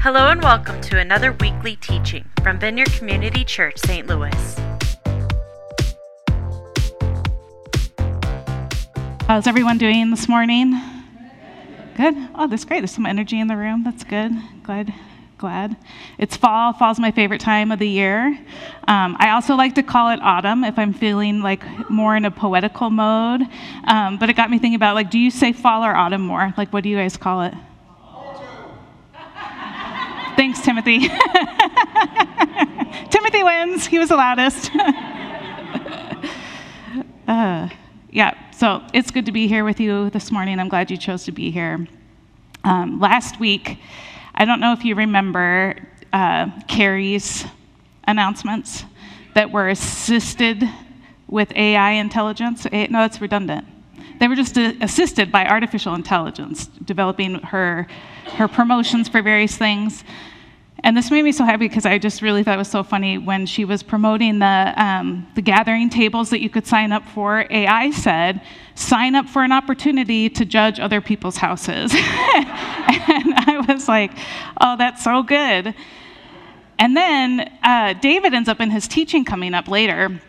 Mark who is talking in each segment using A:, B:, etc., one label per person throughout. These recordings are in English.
A: Hello and welcome to another weekly teaching from Vineyard Community Church, St. Louis.
B: How's everyone doing this morning? Good. Oh, that's great. There's some energy in the room. That's good. Glad. Glad. It's fall. Fall's my favorite time of the year. Um, I also like to call it autumn if I'm feeling like more in a poetical mode. Um, but it got me thinking about like, do you say fall or autumn more? Like, what do you guys call it? Thanks, Timothy. Timothy wins. He was the loudest. uh, yeah, so it's good to be here with you this morning. I'm glad you chose to be here. Um, last week, I don't know if you remember uh, Carrie's announcements that were assisted with AI intelligence. A- no, that's redundant. They were just uh, assisted by artificial intelligence, developing her, her promotions for various things. And this made me so happy because I just really thought it was so funny when she was promoting the, um, the gathering tables that you could sign up for. AI said, sign up for an opportunity to judge other people's houses. and I was like, oh, that's so good. And then uh, David ends up in his teaching coming up later.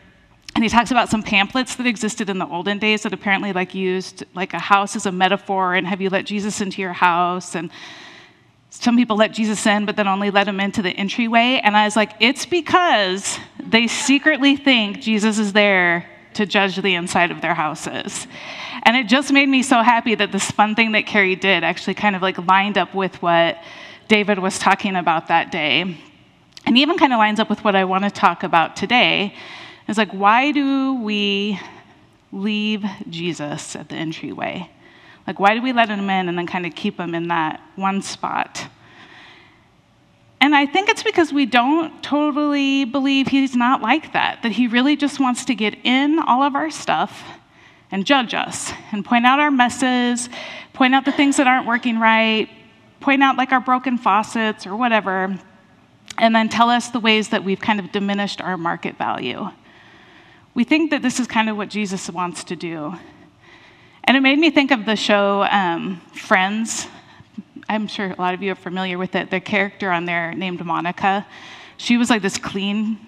B: And he talks about some pamphlets that existed in the olden days that apparently like used like a house as a metaphor and have you let Jesus into your house and some people let Jesus in, but then only let him into the entryway. And I was like, it's because they secretly think Jesus is there to judge the inside of their houses. And it just made me so happy that this fun thing that Carrie did actually kind of like lined up with what David was talking about that day. And even kind of lines up with what I want to talk about today. It's like, why do we leave Jesus at the entryway? Like, why do we let him in and then kind of keep him in that one spot? And I think it's because we don't totally believe he's not like that, that he really just wants to get in all of our stuff and judge us and point out our messes, point out the things that aren't working right, point out like our broken faucets or whatever, and then tell us the ways that we've kind of diminished our market value. We think that this is kind of what Jesus wants to do. And it made me think of the show um, Friends. I'm sure a lot of you are familiar with it. The character on there named Monica, she was like this clean,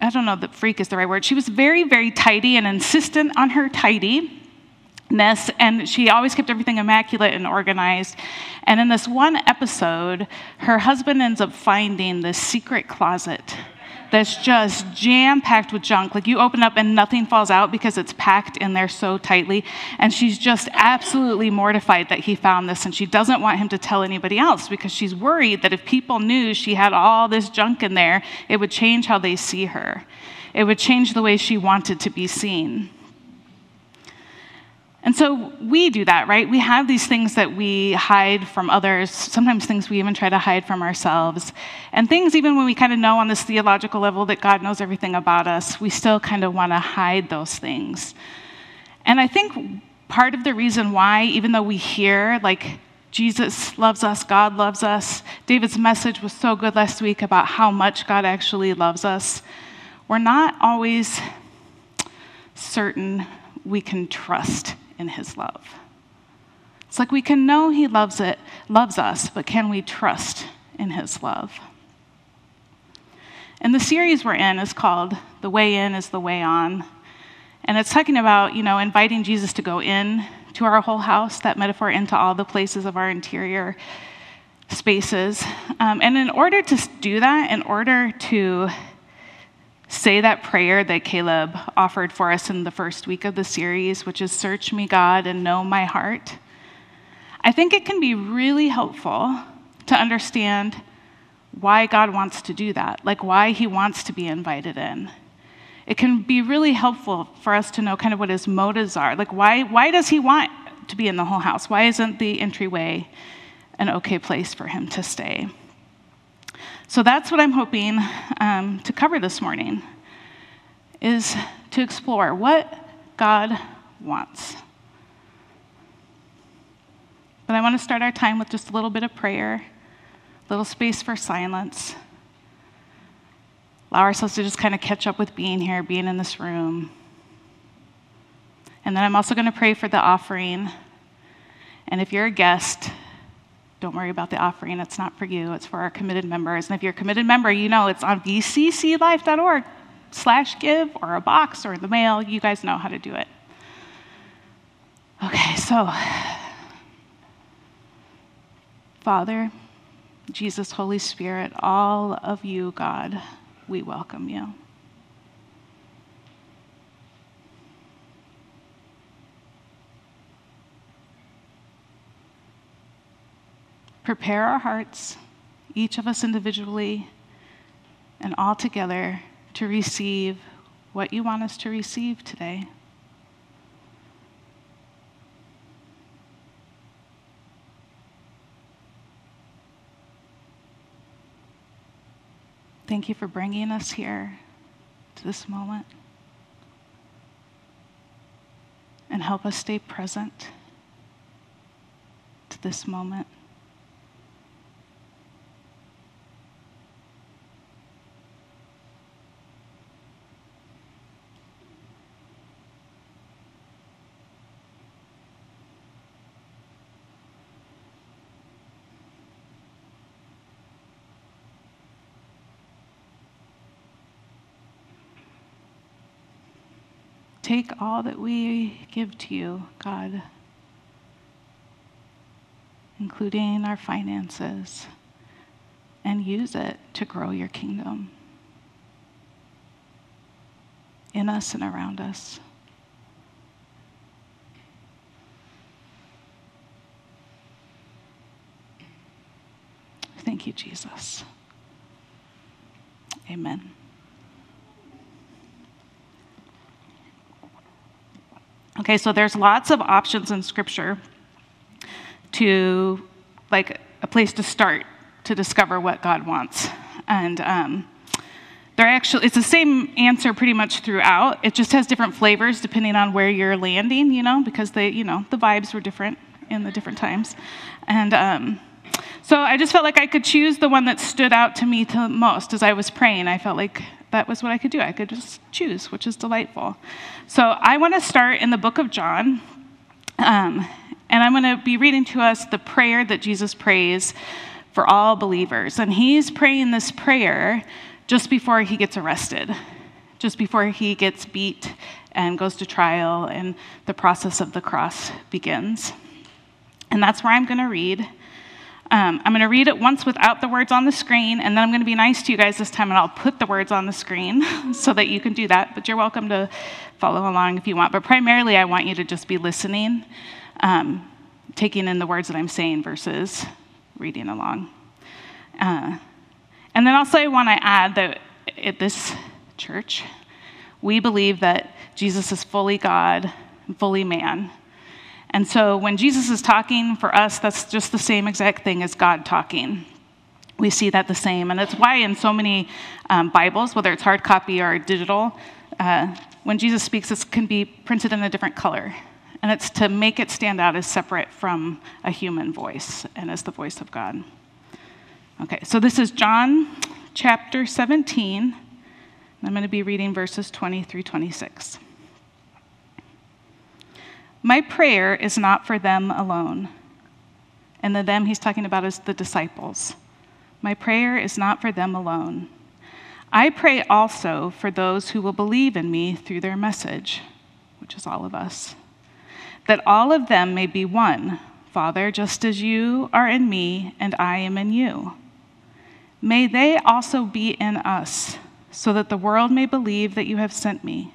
B: I don't know, the freak is the right word. She was very, very tidy and insistent on her tidiness, and she always kept everything immaculate and organized. And in this one episode, her husband ends up finding this secret closet that's just jam packed with junk. Like you open up and nothing falls out because it's packed in there so tightly. And she's just absolutely mortified that he found this. And she doesn't want him to tell anybody else because she's worried that if people knew she had all this junk in there, it would change how they see her. It would change the way she wanted to be seen. And so we do that, right? We have these things that we hide from others, sometimes things we even try to hide from ourselves. And things, even when we kind of know on this theological level that God knows everything about us, we still kind of want to hide those things. And I think part of the reason why, even though we hear, like, Jesus loves us, God loves us, David's message was so good last week about how much God actually loves us, we're not always certain we can trust in his love. It's like we can know he loves it, loves us, but can we trust in his love? And the series we're in is called The Way In is the Way On. And it's talking about, you know, inviting Jesus to go in to our whole house, that metaphor into all the places of our interior spaces. Um, and in order to do that, in order to say that prayer that Caleb offered for us in the first week of the series, which is Search me, God, and know my heart, I think it can be really helpful to understand why God wants to do that, like why he wants to be invited in. It can be really helpful for us to know kind of what his motives are. Like, why, why does he want to be in the whole house? Why isn't the entryway an okay place for him to stay? So that's what I'm hoping um, to cover this morning is to explore what God wants. But I want to start our time with just a little bit of prayer, a little space for silence. Allow ourselves to just kind of catch up with being here, being in this room. And then I'm also going to pray for the offering. And if you're a guest, Don't worry about the offering. It's not for you, it's for our committed members. And if you're a committed member, you know it's on vcclife.org slash give or a box or the mail. You guys know how to do it. Okay, so, Father, Jesus, Holy Spirit, all of you, God, we welcome you. Prepare our hearts, each of us individually and all together, to receive what you want us to receive today. Thank you for bringing us here to this moment. And help us stay present to this moment. Take all that we give to you, God, including our finances, and use it to grow your kingdom in us and around us. Thank you, Jesus. Amen. Okay, so there's lots of options in Scripture to, like, a place to start to discover what God wants. And um, they're actually, it's the same answer pretty much throughout. It just has different flavors depending on where you're landing, you know, because they, you know, the vibes were different in the different times. And um, so I just felt like I could choose the one that stood out to me the most as I was praying. I felt like that was what I could do. I could just choose, which is delightful. So I want to start in the book of John. Um, and I'm going to be reading to us the prayer that Jesus prays for all believers. And he's praying this prayer just before he gets arrested, just before he gets beat and goes to trial, and the process of the cross begins. And that's where I'm going to read. Um, I'm going to read it once without the words on the screen, and then I'm going to be nice to you guys this time, and I'll put the words on the screen so that you can do that. But you're welcome to follow along if you want. But primarily, I want you to just be listening, um, taking in the words that I'm saying versus reading along. Uh, and then also, I want to add that at this church, we believe that Jesus is fully God, and fully man. And so when Jesus is talking for us, that's just the same exact thing as God talking. We see that the same. And that's why in so many um, Bibles, whether it's hard copy or digital, uh, when Jesus speaks, it can be printed in a different color. And it's to make it stand out as separate from a human voice and as the voice of God. Okay, so this is John chapter 17. I'm going to be reading verses 20 through 26. My prayer is not for them alone. And the them he's talking about is the disciples. My prayer is not for them alone. I pray also for those who will believe in me through their message, which is all of us, that all of them may be one, Father, just as you are in me and I am in you. May they also be in us, so that the world may believe that you have sent me.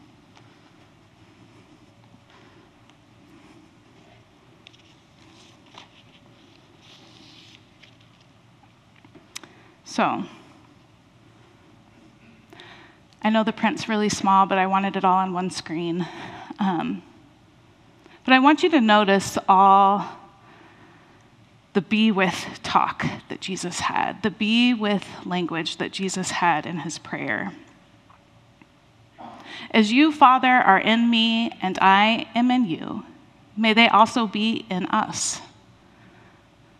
B: So, I know the print's really small, but I wanted it all on one screen. Um, but I want you to notice all the be with talk that Jesus had, the be with language that Jesus had in his prayer. As you, Father, are in me and I am in you, may they also be in us,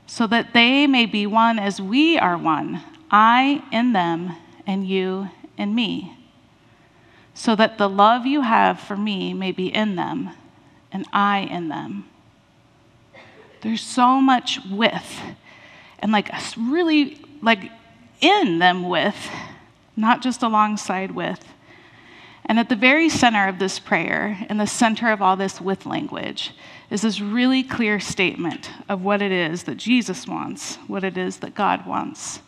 B: so that they may be one as we are one, I in them and you in me, so that the love you have for me may be in them and I in them. There's so much with, and like really like in them with, not just alongside with. And at the very center of this prayer, in the center of all this with language, is this really clear statement of what it is that Jesus wants, what it is that God wants.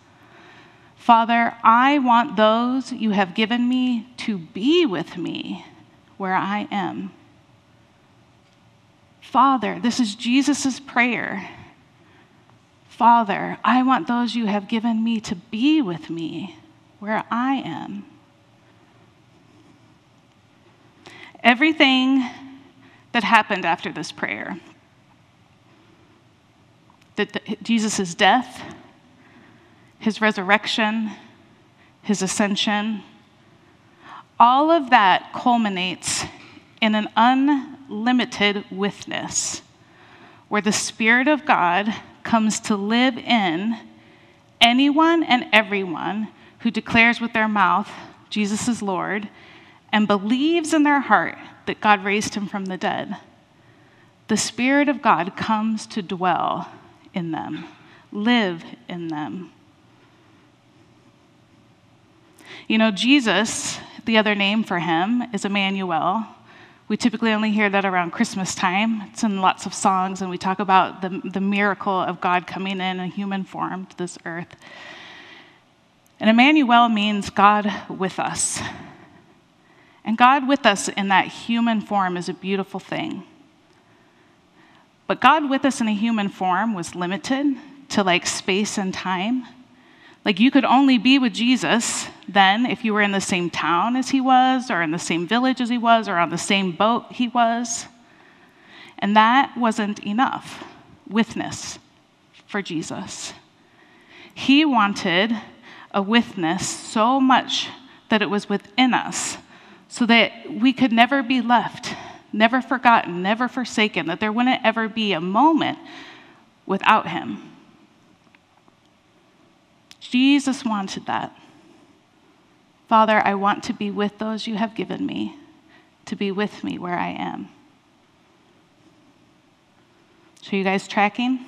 B: Father, I want those you have given me to be with me where I am. Father, this is Jesus' prayer. Father, I want those you have given me to be with me where I am. Everything that happened after this prayer, that Jesus' death, his resurrection, his ascension, all of that culminates in an unlimited witness where the Spirit of God comes to live in anyone and everyone who declares with their mouth Jesus is Lord and believes in their heart that God raised him from the dead. The Spirit of God comes to dwell in them, live in them. You know, Jesus, the other name for him is Emmanuel, we typically only hear that around Christmas time. It's in lots of songs, and we talk about the, the miracle of God coming in a human form to this earth. And Emmanuel means God with us. And God with us in that human form is a beautiful thing. But God with us in a human form was limited to like space and time. Like you could only be with Jesus then if you were in the same town as he was, or in the same village as he was, or on the same boat he was. And that wasn't enough witness for Jesus. He wanted a witness so much that it was within us, so that we could never be left, never forgotten, never forsaken, that there wouldn't ever be a moment without him. Jesus wanted that. Father, I want to be with those you have given me, to be with me where I am. So, you guys tracking?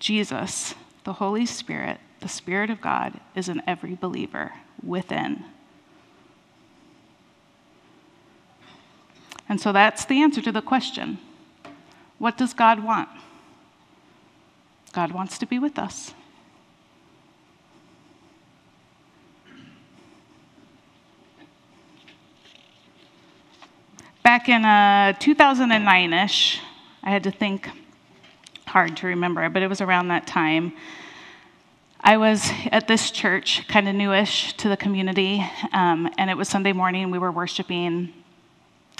B: Jesus, the Holy Spirit, the Spirit of God, is in every believer within. And so that's the answer to the question what does God want? God wants to be with us. Back in uh, 2009 ish, I had to think hard to remember, but it was around that time. I was at this church, kind of newish to the community, um, and it was Sunday morning. We were worshiping.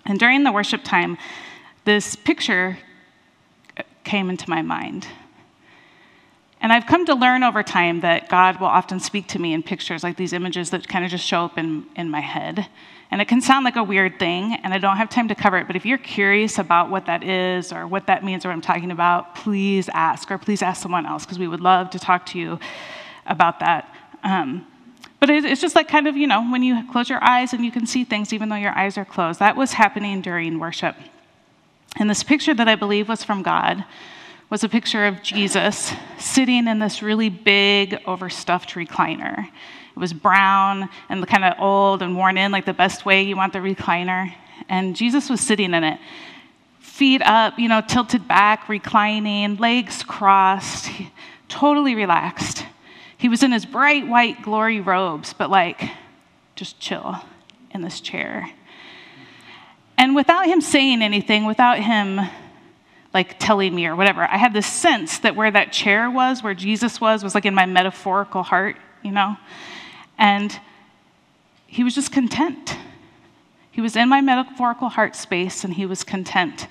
B: And during the worship time, this picture came into my mind. And I've come to learn over time that God will often speak to me in pictures like these images that kind of just show up in, in my head. And it can sound like a weird thing, and I don't have time to cover it, but if you're curious about what that is or what that means or what I'm talking about, please ask, or please ask someone else, because we would love to talk to you about that. Um, but it's just like kind of, you know, when you close your eyes and you can see things even though your eyes are closed. That was happening during worship. And this picture that I believe was from God was a picture of Jesus sitting in this really big, overstuffed recliner. It was brown and kind of old and worn in, like the best way you want the recliner. And Jesus was sitting in it, feet up, you know, tilted back, reclining, legs crossed, totally relaxed. He was in his bright white glory robes, but like, just chill in this chair. And without him saying anything, without him like telling me or whatever, I had this sense that where that chair was, where Jesus was, was like in my metaphorical heart, you know? And he was just content. He was in my metaphorical heart space and he was content.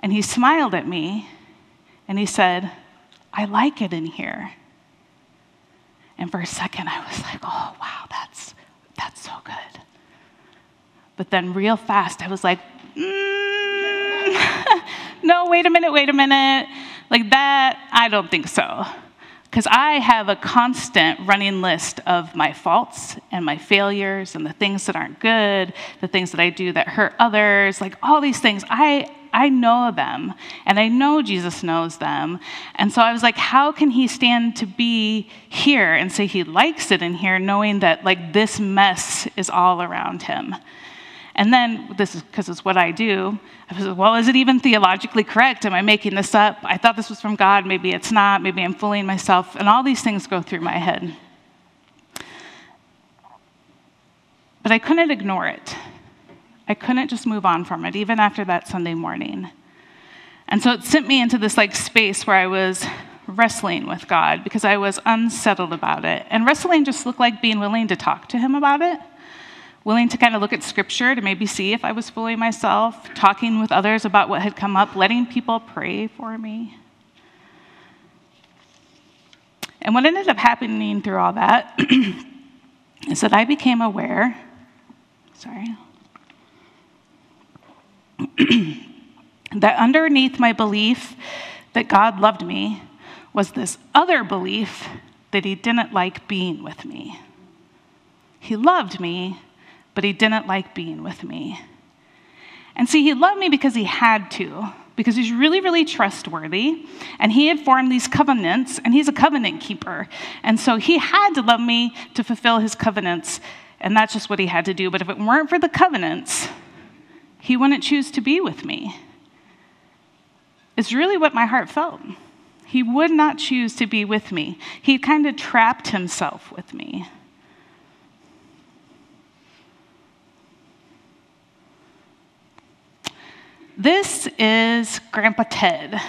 B: And he smiled at me and he said, I like it in here. And for a second, I was like, oh, wow, that's, that's so good. But then, real fast, I was like, mm, no, wait a minute, wait a minute. Like that, I don't think so. Because I have a constant running list of my faults and my failures and the things that aren't good, the things that I do that hurt others, like all these things. I, I know them, and I know Jesus knows them. And so I was like, how can he stand to be here and say he likes it in here, knowing that like this mess is all around him? And then, this is because it's what I do. I was like, well, is it even theologically correct? Am I making this up? I thought this was from God. Maybe it's not. Maybe I'm fooling myself. And all these things go through my head. But I couldn't ignore it. I couldn't just move on from it, even after that Sunday morning. And so it sent me into this like space where I was wrestling with God because I was unsettled about it. And wrestling just looked like being willing to talk to Him about it, willing to kind of look at scripture to maybe see if I was fooling myself, talking with others about what had come up, letting people pray for me. And what ended up happening through all that is that I became aware. Sorry. that underneath my belief that God loved me was this other belief that He didn't like being with me. He loved me, but He didn't like being with me. And see, He loved me because He had to, because He's really, really trustworthy, and He had formed these covenants, and He's a covenant keeper. And so He had to love me to fulfill His covenants, and that's just what He had to do. But if it weren't for the covenants, he wouldn't choose to be with me. It's really what my heart felt. He would not choose to be with me. He kind of trapped himself with me. This is Grandpa Ted.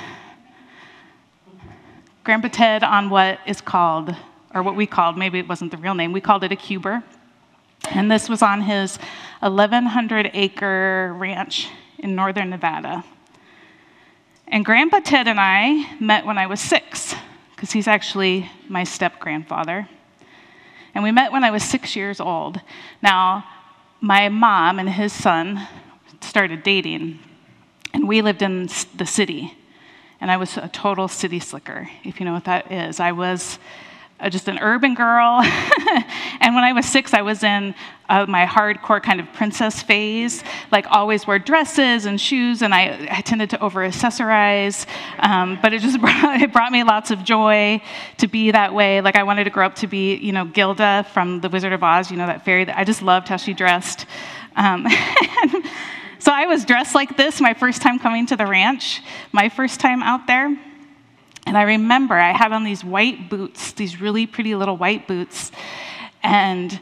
B: Grandpa Ted on what is called, or what we called, maybe it wasn't the real name, we called it a cuber. And this was on his 1,100 acre ranch in northern Nevada. And Grandpa Ted and I met when I was six, because he's actually my step grandfather. And we met when I was six years old. Now, my mom and his son started dating, and we lived in the city. And I was a total city slicker, if you know what that is. I was uh, just an urban girl. and when I was six, I was in uh, my hardcore kind of princess phase, like always wear dresses and shoes, and I, I tended to over accessorize. Um, but it just brought, it brought me lots of joy to be that way. Like I wanted to grow up to be, you know, Glinda from The Wizard of Oz, you know, that fairy. That I just loved how she dressed. Um, so I was dressed like this my first time coming to the ranch, my first time out there. And I remember I had on these white boots, these really pretty little white boots. And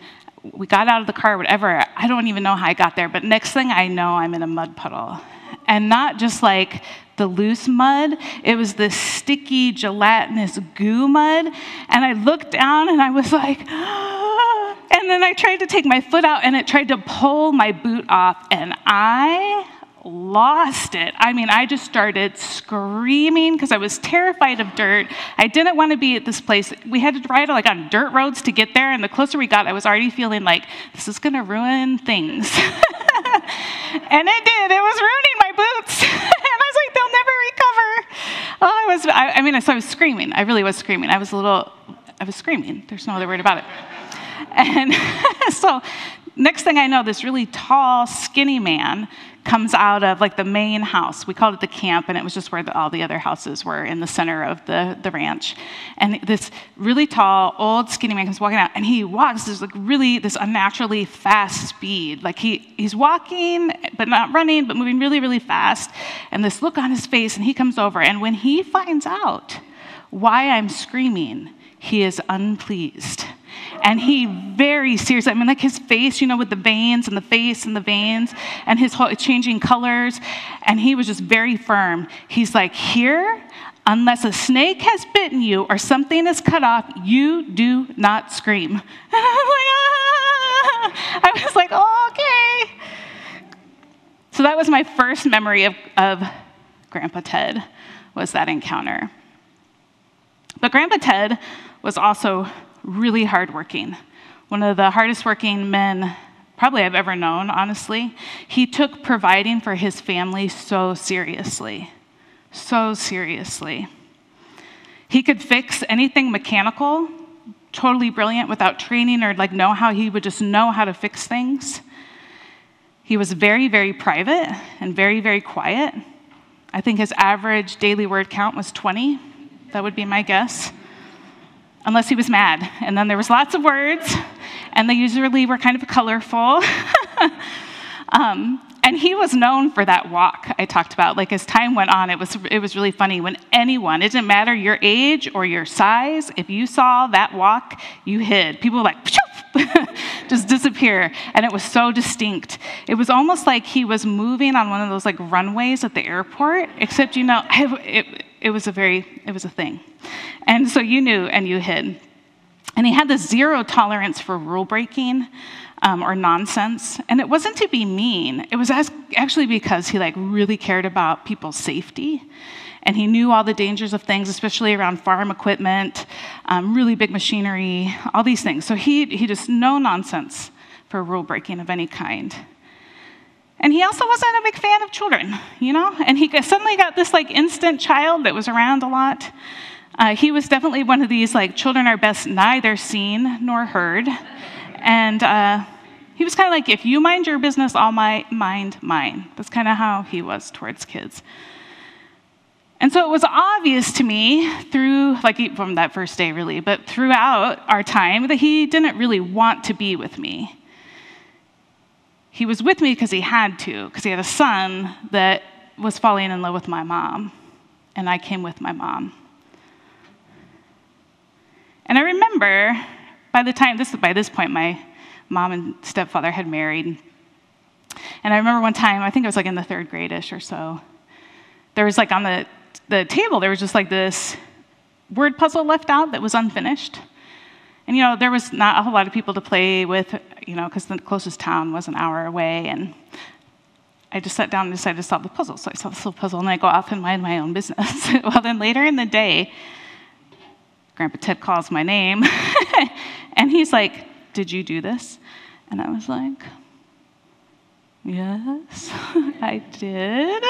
B: we got out of the car, whatever. I don't even know how I got there, but next thing I know, I'm in a mud puddle. And not just like the loose mud, it was this sticky, gelatinous goo mud. And I looked down and I was like, and then I tried to take my foot out and it tried to pull my boot off. And I lost it. I mean, I just started screaming because I was terrified of dirt. I didn't want to be at this place. We had to ride like on dirt roads to get there, and the closer we got, I was already feeling like this is going to ruin things. and it did. It was ruining my boots. and I was like, they'll never recover. Oh, I was. I, I mean, so I was screaming. I really was screaming. I was a little. I was screaming. There's no other word about it. And so, next thing I know, this really tall, skinny man comes out of like the main house. We called it the camp, and it was just where the, all the other houses were in the center of the, the ranch. And this really tall, old, skinny man comes walking out, and he walks this like really this unnaturally fast speed. Like he he's walking, but not running, but moving really, really fast. And this look on his face, and he comes over, and when he finds out why I'm screaming, he is unpleased. And he very seriously, I mean, like his face, you know, with the veins and the face and the veins and his whole changing colors. And he was just very firm. He's like, Here, unless a snake has bitten you or something is cut off, you do not scream. And I was like, ah! I was like, oh, okay. So that was my first memory of, of Grandpa Ted, was that encounter. But Grandpa Ted was also really hardworking, one of the hardest working men probably I've ever known, honestly. He took providing for his family so seriously, so seriously. He could fix anything mechanical, totally brilliant without training or like know how he would just know how to fix things. He was very, very private and very, very quiet. I think his average daily word count was 20. That would be my guess unless he was mad. And then there was lots of words, and they usually were kind of colorful. um, and he was known for that walk I talked about. Like as time went on, it was it was really funny when anyone, it didn't matter your age or your size, if you saw that walk, you hid. People were like just disappear, and it was so distinct. It was almost like he was moving on one of those like runways at the airport, except you know, it, it was a very it was a thing. And so you knew and you hid. And he had this zero tolerance for rule breaking um, or nonsense. And it wasn't to be mean, it was actually because he like really cared about people's safety. And he knew all the dangers of things, especially around farm equipment, um, really big machinery, all these things. So he, he just no nonsense for rule breaking of any kind. And he also wasn't a big fan of children, you know? And he suddenly got this like instant child that was around a lot. Uh, he was definitely one of these like children are best neither seen nor heard. And uh, he was kind of like, if you mind your business, I'll my, mind mine. That's kind of how he was towards kids. And so it was obvious to me through, like from that first day really, but throughout our time that he didn't really want to be with me. He was with me because he had to, because he had a son that was falling in love with my mom, and I came with my mom. And I remember by the time this by this point my mom and stepfather had married. And I remember one time, I think it was like in the third grade-ish or so, there was like on the, the table, there was just like this word puzzle left out that was unfinished. And you know, there was not a whole lot of people to play with, you know, because the closest town was an hour away. And I just sat down and decided to solve the puzzle. So I solved this little puzzle and I go off and mind my own business. well, then later in the day, Grandpa Ted calls my name, and he's like, Did you do this? And I was like, Yes, I did.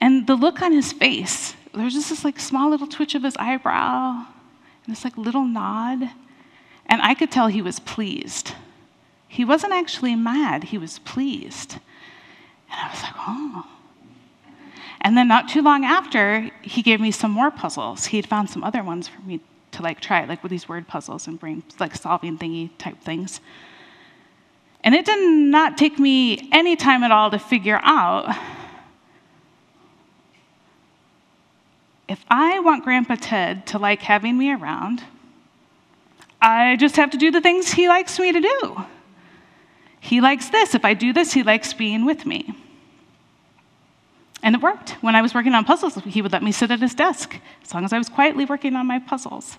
B: And the look on his face, there was just this like small little twitch of his eyebrow, this like little nod. And I could tell he was pleased. He wasn't actually mad, he was pleased. And I was like, oh. And then not too long after, he gave me some more puzzles. He had found some other ones for me to like try, like with these word puzzles and brain like solving thingy type things. And it did not take me any time at all to figure out if I want Grandpa Ted to like having me around, I just have to do the things he likes me to do. He likes this. If I do this, he likes being with me. And it worked. When I was working on puzzles, he would let me sit at his desk as long as I was quietly working on my puzzles.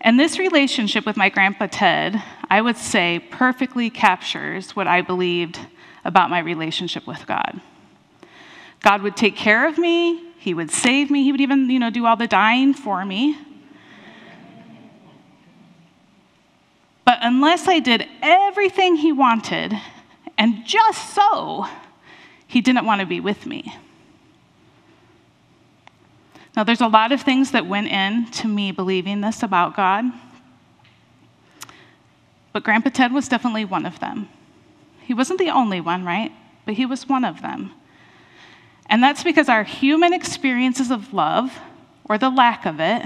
B: And this relationship with my grandpa Ted, I would say, perfectly captures what I believed about my relationship with God. God would take care of me, He would save me, He would even, you know, do all the dying for me. But unless I did everything He wanted, and just so, he didn't want to be with me. Now, there's a lot of things that went into me believing this about God, but Grandpa Ted was definitely one of them. He wasn't the only one, right? But he was one of them. And that's because our human experiences of love, or the lack of it,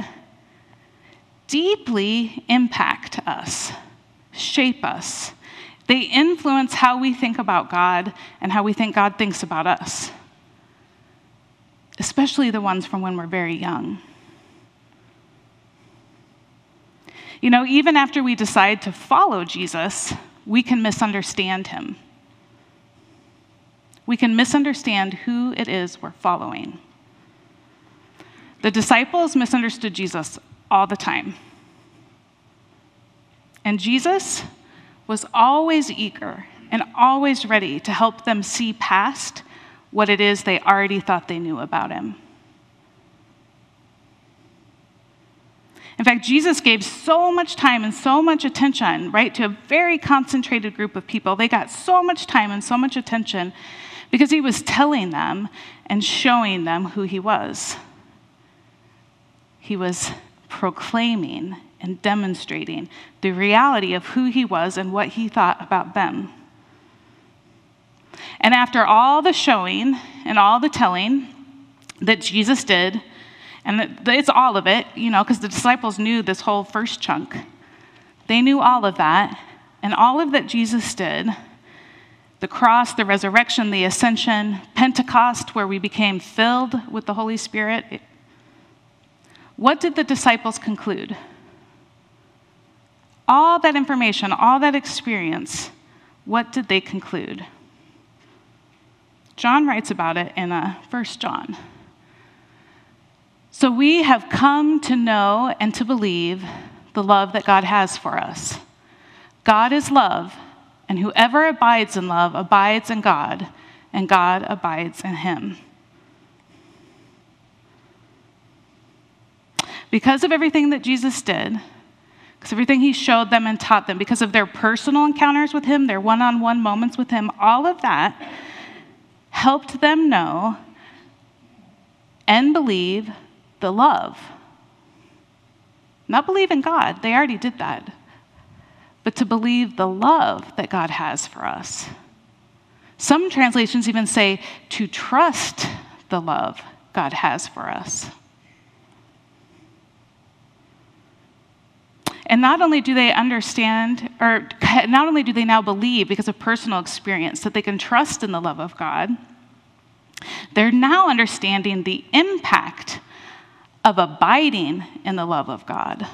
B: deeply impact us, shape us, they influence how we think about God and how we think God thinks about us, especially the ones from when we're very young. You know, even after we decide to follow Jesus, we can misunderstand him. We can misunderstand who it is we're following. The disciples misunderstood Jesus all the time. And Jesus was always eager and always ready to help them see past what it is they already thought they knew about him. In fact, Jesus gave so much time and so much attention, right, to a very concentrated group of people. They got so much time and so much attention because he was telling them and showing them who he was. He was proclaiming and demonstrating the reality of who he was and what he thought about them. And after all the showing and all the telling that Jesus did, and it's all of it, you know, because the disciples knew this whole first chunk. They knew all of that, and all of that Jesus did the cross, the resurrection, the ascension, Pentecost, where we became filled with the Holy Spirit. What did the disciples conclude? All that information, all that experience, what did they conclude? John writes about it in uh, 1 John. So we have come to know and to believe the love that God has for us. God is love, and whoever abides in love abides in God, and God abides in him. Because of everything that Jesus did, because everything he showed them and taught them, because of their personal encounters with him, their one on one moments with him, all of that helped them know and believe the love. Not believe in God, they already did that, but to believe the love that God has for us. Some translations even say to trust the love God has for us. And not only do they understand, or not only do they now believe because of personal experience that they can trust in the love of God, they're now understanding the impact of abiding in the love of God.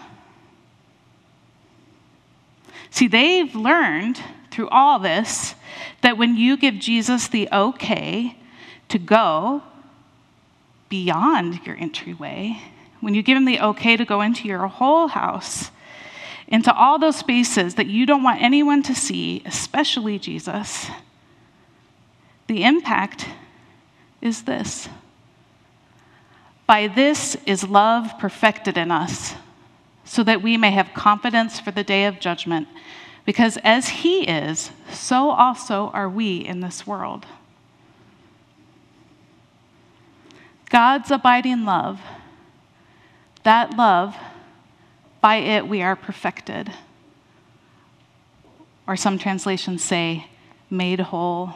B: See, they've learned through all this that when you give Jesus the okay to go beyond your entryway, when you give him the okay to go into your whole house, into all those spaces that you don't want anyone to see, especially Jesus, the impact is this. By this is love perfected in us, so that we may have confidence for the day of judgment. Because as He is, so also are we in this world. God's abiding love, that love, by it we are perfected. Or some translations say, made whole.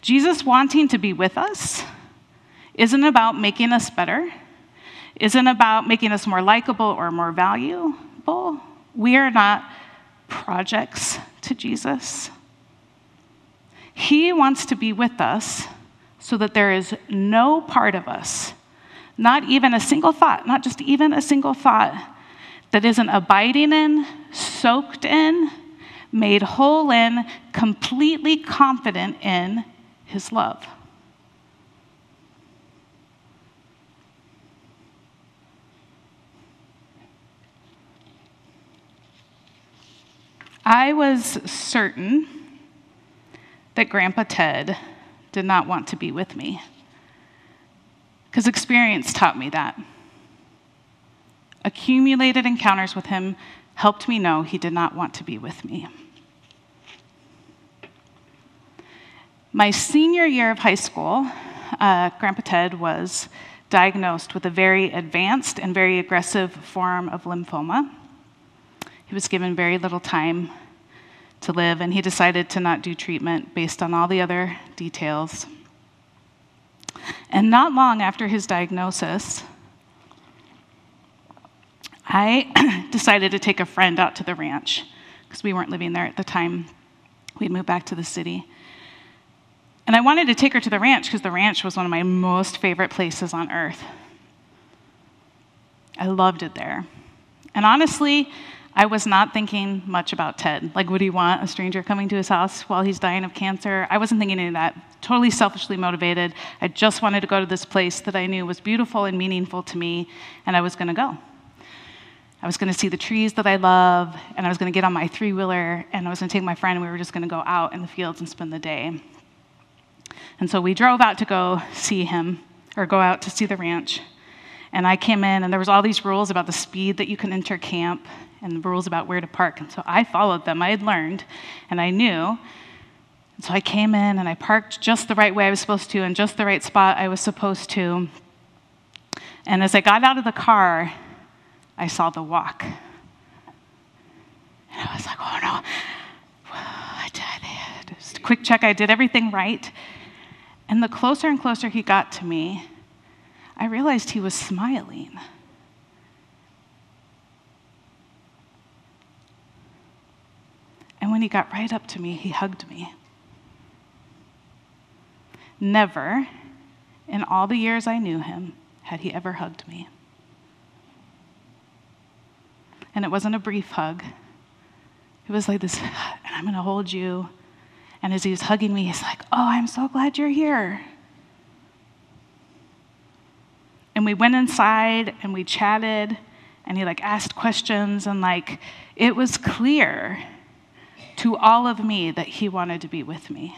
B: Jesus wanting to be with us isn't about making us better, isn't about making us more likable or more valuable. We are not projects to Jesus. He wants to be with us so that there is no part of us, not even a single thought, not just even a single thought, that isn't abiding in, soaked in, made whole in, completely confident in his love. I was certain that Grandpa Ted did not want to be with me because experience taught me that. Accumulated encounters with him helped me know he did not want to be with me. My senior year of high school, uh, Grandpa Ted was diagnosed with a very advanced and very aggressive form of lymphoma. He was given very little time to live, and he decided to not do treatment based on all the other details. And not long after his diagnosis, I decided to take a friend out to the ranch because we weren't living there at the time. We'd moved back to the city. And I wanted to take her to the ranch because the ranch was one of my most favorite places on earth. I loved it there. And honestly, I was not thinking much about Ted. Like, would he want a stranger coming to his house while he's dying of cancer? I wasn't thinking any of that. Totally selfishly motivated. I just wanted to go to this place that I knew was beautiful and meaningful to me, and I was going to go. I was going to see the trees that I love, and I was going to get on my three wheeler, and I was going to take my friend, and we were just going to go out in the fields and spend the day. And so we drove out to go see him, or go out to see the ranch. And I came in, and there was all these rules about the speed that you can enter camp and the rules about where to park. And so I followed them. I had learned, and I knew. And so I came in, and I parked just the right way I was supposed to, in just the right spot I was supposed to. And as I got out of the car, I saw the walk. And I was like, oh no. I did it. Just a quick check. I did everything right. And the closer and closer he got to me, I realized he was smiling. And when he got right up to me, he hugged me. Never in all the years I knew him had he ever hugged me. And it wasn't a brief hug. It was like this, and I'm going to hold you. And as he was hugging me, he's like, Oh, I'm so glad you're here. And we went inside and we chatted, and he like asked questions, and like it was clear to all of me that he wanted to be with me.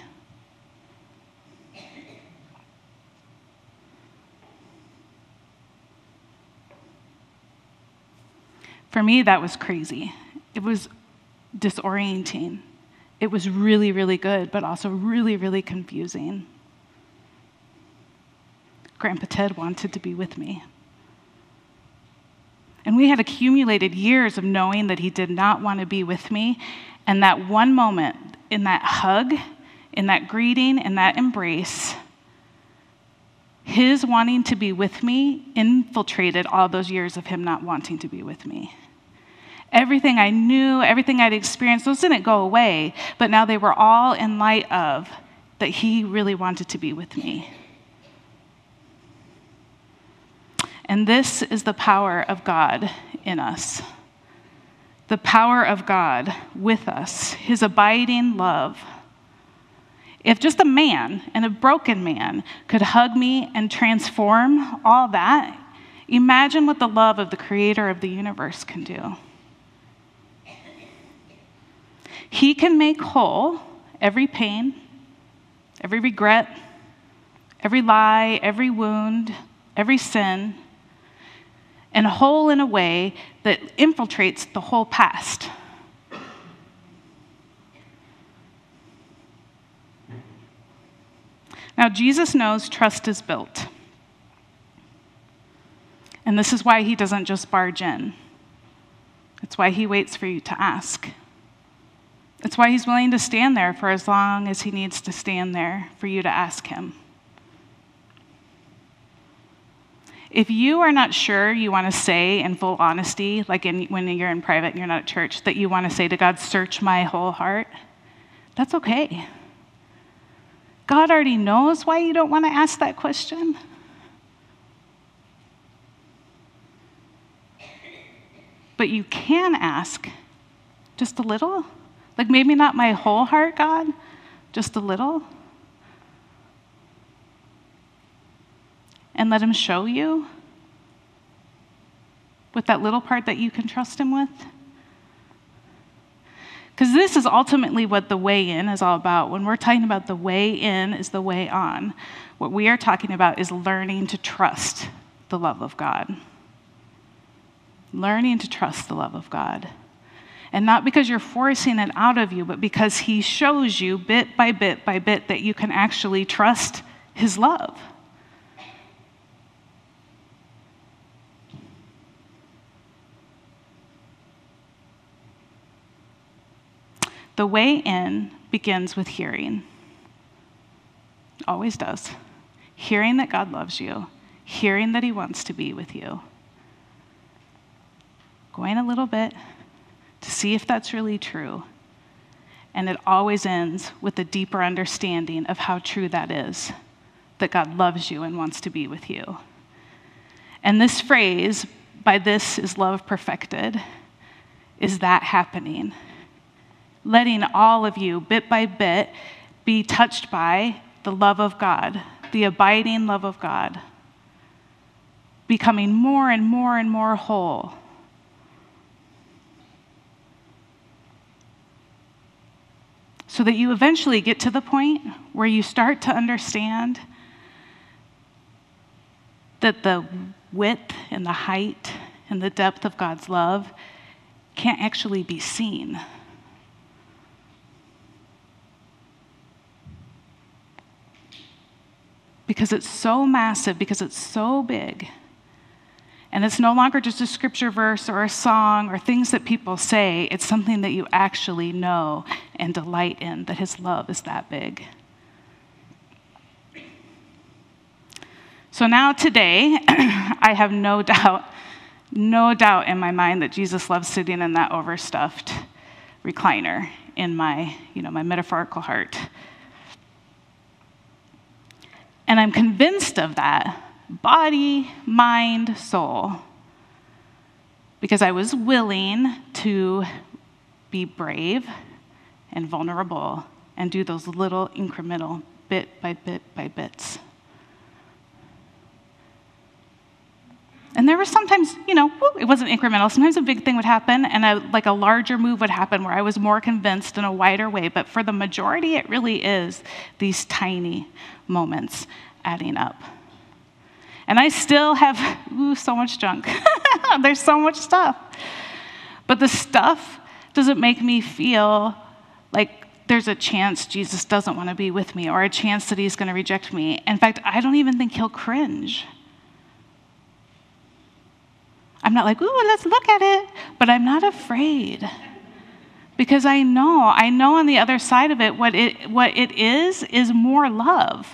B: For me, that was crazy. It was disorienting. It was really, really good, but also really, really confusing. Grandpa Ted wanted to be with me. And we had accumulated years of knowing that he did not want to be with me. And that one moment, in that hug, in that greeting, in that embrace, his wanting to be with me infiltrated all those years of him not wanting to be with me. Everything I knew, everything I'd experienced, those didn't go away, but now they were all in light of that He really wanted to be with me. And this is the power of God in us. The power of God with us, His abiding love. If just a man and a broken man could hug me and transform all that, imagine what the love of the creator of the universe can do. He can make whole every pain, every regret, every lie, every wound, every sin, and whole in a way that infiltrates the whole past. Now, Jesus knows trust is built. And this is why he doesn't just barge in. It's why he waits for you to ask. It's why he's willing to stand there for as long as he needs to stand there for you to ask him. If you are not sure you want to say in full honesty, like in, when you're in private and you're not at church, that you want to say to God, Search my whole heart, that's okay. God already knows why you don't want to ask that question. But you can ask just a little. Like maybe not my whole heart, God, just a little. And let Him show you with that little part that you can trust Him with. Because this is ultimately what the way in is all about. When we're talking about the way in is the way on, what we are talking about is learning to trust the love of God. Learning to trust the love of God. And not because you're forcing it out of you, but because He shows you bit by bit by bit that you can actually trust His love. The way in begins with hearing. Always does. Hearing that God loves you, hearing that He wants to be with you. Going a little bit to see if that's really true. And it always ends with a deeper understanding of how true that is that God loves you and wants to be with you. And this phrase, by this is love perfected, is that happening. Letting all of you, bit by bit, be touched by the love of God, the abiding love of God, becoming more and more and more whole. So that you eventually get to the point where you start to understand that the width and the height and the depth of God's love can't actually be seen. Because it's so massive, because it's so big. And it's no longer just a scripture verse or a song or things that people say. It's something that you actually know and delight in, that His love is that big. So now, today, I have no doubt, no doubt in my mind that Jesus loves sitting in that overstuffed recliner in my, you know, my metaphorical heart. And I'm convinced of that body, mind, soul, because I was willing to be brave and vulnerable and do those little incremental bit by bit by bits. And there were sometimes, you know, it wasn't incremental. Sometimes a big thing would happen and a, like a larger move would happen where I was more convinced in a wider way. But for the majority, it really is these tiny moments adding up. And I still have ooh, so much junk. There's so much stuff. But the stuff doesn't make me feel like there's a chance Jesus doesn't want to be with me or a chance that he's going to reject me. In fact, I don't even think he'll cringe. I'm not like, ooh, let's look at it, but I'm not afraid. Because I know, I know on the other side of it, what it, what it is, is more love.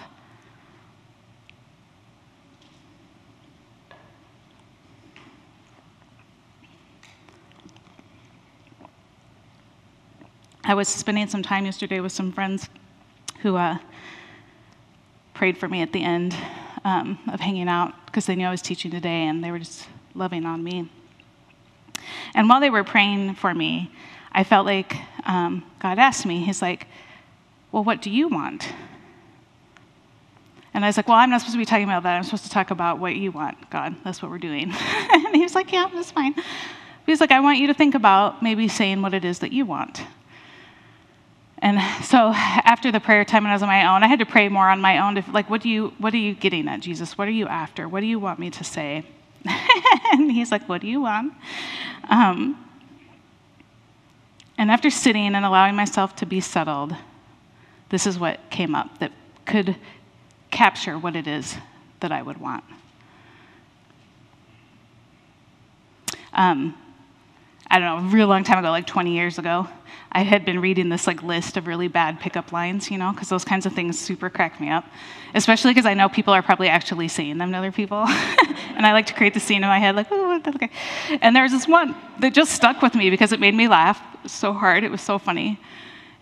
B: I was spending some time yesterday with some friends who uh, prayed for me at the end um, of hanging out because they knew I was teaching today and they were just loving on me. And while they were praying for me, I felt like um, God asked me, He's like, Well, what do you want? And I was like, Well, I'm not supposed to be talking about that. I'm supposed to talk about what you want, God. That's what we're doing. and he was like, Yeah, that's fine. He's like, I want you to think about maybe saying what it is that you want. And so after the prayer time, when I was on my own, I had to pray more on my own. To, like, what do you, what are you getting at, Jesus? What are you after? What do you want me to say? and he's like, What do you want? Um, and after sitting and allowing myself to be settled, this is what came up that could capture what it is that I would want. Um, I don't know, a real long time ago, like 20 years ago, I had been reading this like list of really bad pickup lines, you know, because those kinds of things super crack me up. Especially because I know people are probably actually saying them to other people, and I like to create the scene in my head, like, oh, okay. And there was this one that just stuck with me because it made me laugh so hard. It was so funny.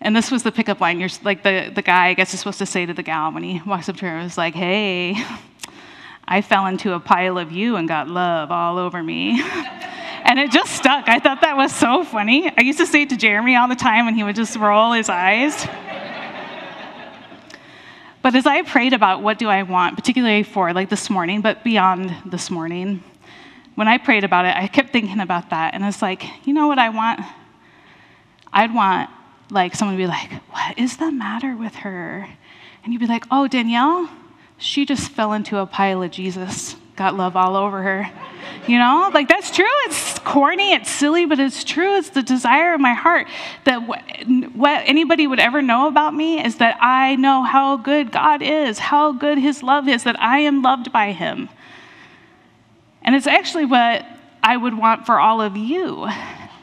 B: And this was the pickup line. You're like the the guy I guess is supposed to say to the gal when he walks up to her, was like, hey. I fell into a pile of you and got love all over me. And it just stuck. I thought that was so funny. I used to say it to Jeremy all the time, and he would just roll his eyes. but as I prayed about what do I want, particularly for like this morning, but beyond this morning, when I prayed about it, I kept thinking about that. And it's like, you know what I want? I'd want like someone to be like, what is the matter with her? And you'd be like, oh, Dannielle, she just fell into a pile of Jesus, got love all over her. You know, like that's true. It's corny, it's silly, but it's true. It's the desire of my heart that what, what anybody would ever know about me is that I know how good God is, how good His love is, that I am loved by Him. And it's actually what I would want for all of you,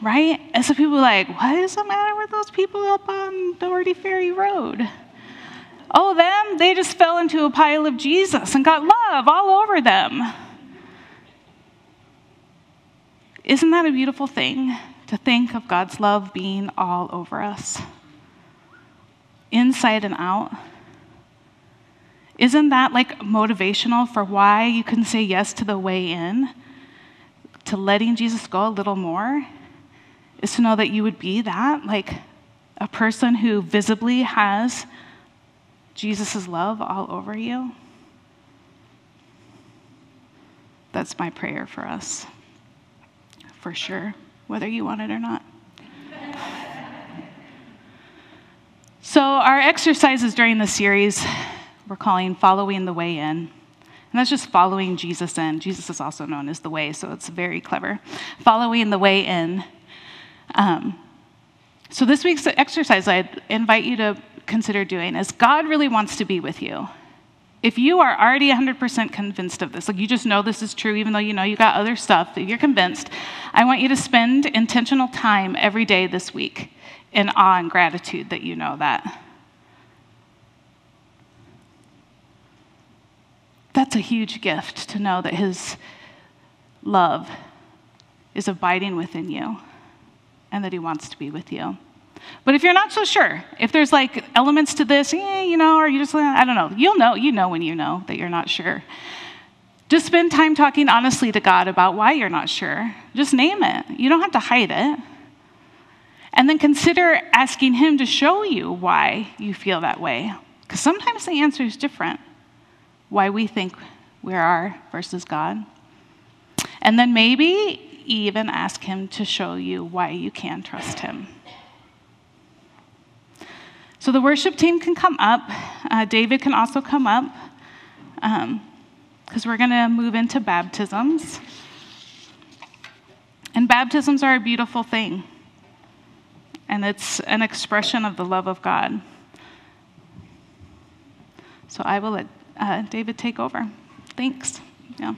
B: right? And so people are like, what is the matter with those people up on Doherty Ferry Road? Oh, them, they just fell into a pile of Jesus and got love all over them. Isn't that a beautiful thing to think of God's love being all over us, inside and out? Isn't that like motivational for why you can say yes to the way in? to letting Jesus go a little more is to know that you would be that, like a person who visibly has Jesus' love all over you. That's my prayer for us, for sure, whether you want it or not. so, our exercises during the series we're calling Following the Way In. And that's just following Jesus in. Jesus is also known as the way, so it's very clever. Following the way in. Um, so, this week's exercise I'd invite you to consider doing is God really wants to be with you. If you are already 100% convinced of this, like you just know this is true, even though you know you got other stuff that you're convinced, I want you to spend intentional time every day this week in awe and gratitude that you know that. That's a huge gift to know that His love is abiding within you and that He wants to be with you. But if you're not so sure, if there's like elements to this, eh, you know, or you just, I don't know, you'll know, you know when you know that you're not sure. Just spend time talking honestly to God about why you're not sure. Just name it. You don't have to hide it. And then consider asking Him to show you why you feel that way. Because sometimes the answer is different why we think we are versus God. And then maybe even ask Him to show you why you can trust Him. So the worship team can come up. Uh, David can also come up because um, we're going to move into baptisms. And baptisms are a beautiful thing, and it's an expression of the love of God. So I will let uh, David take over. Thanks. Yeah.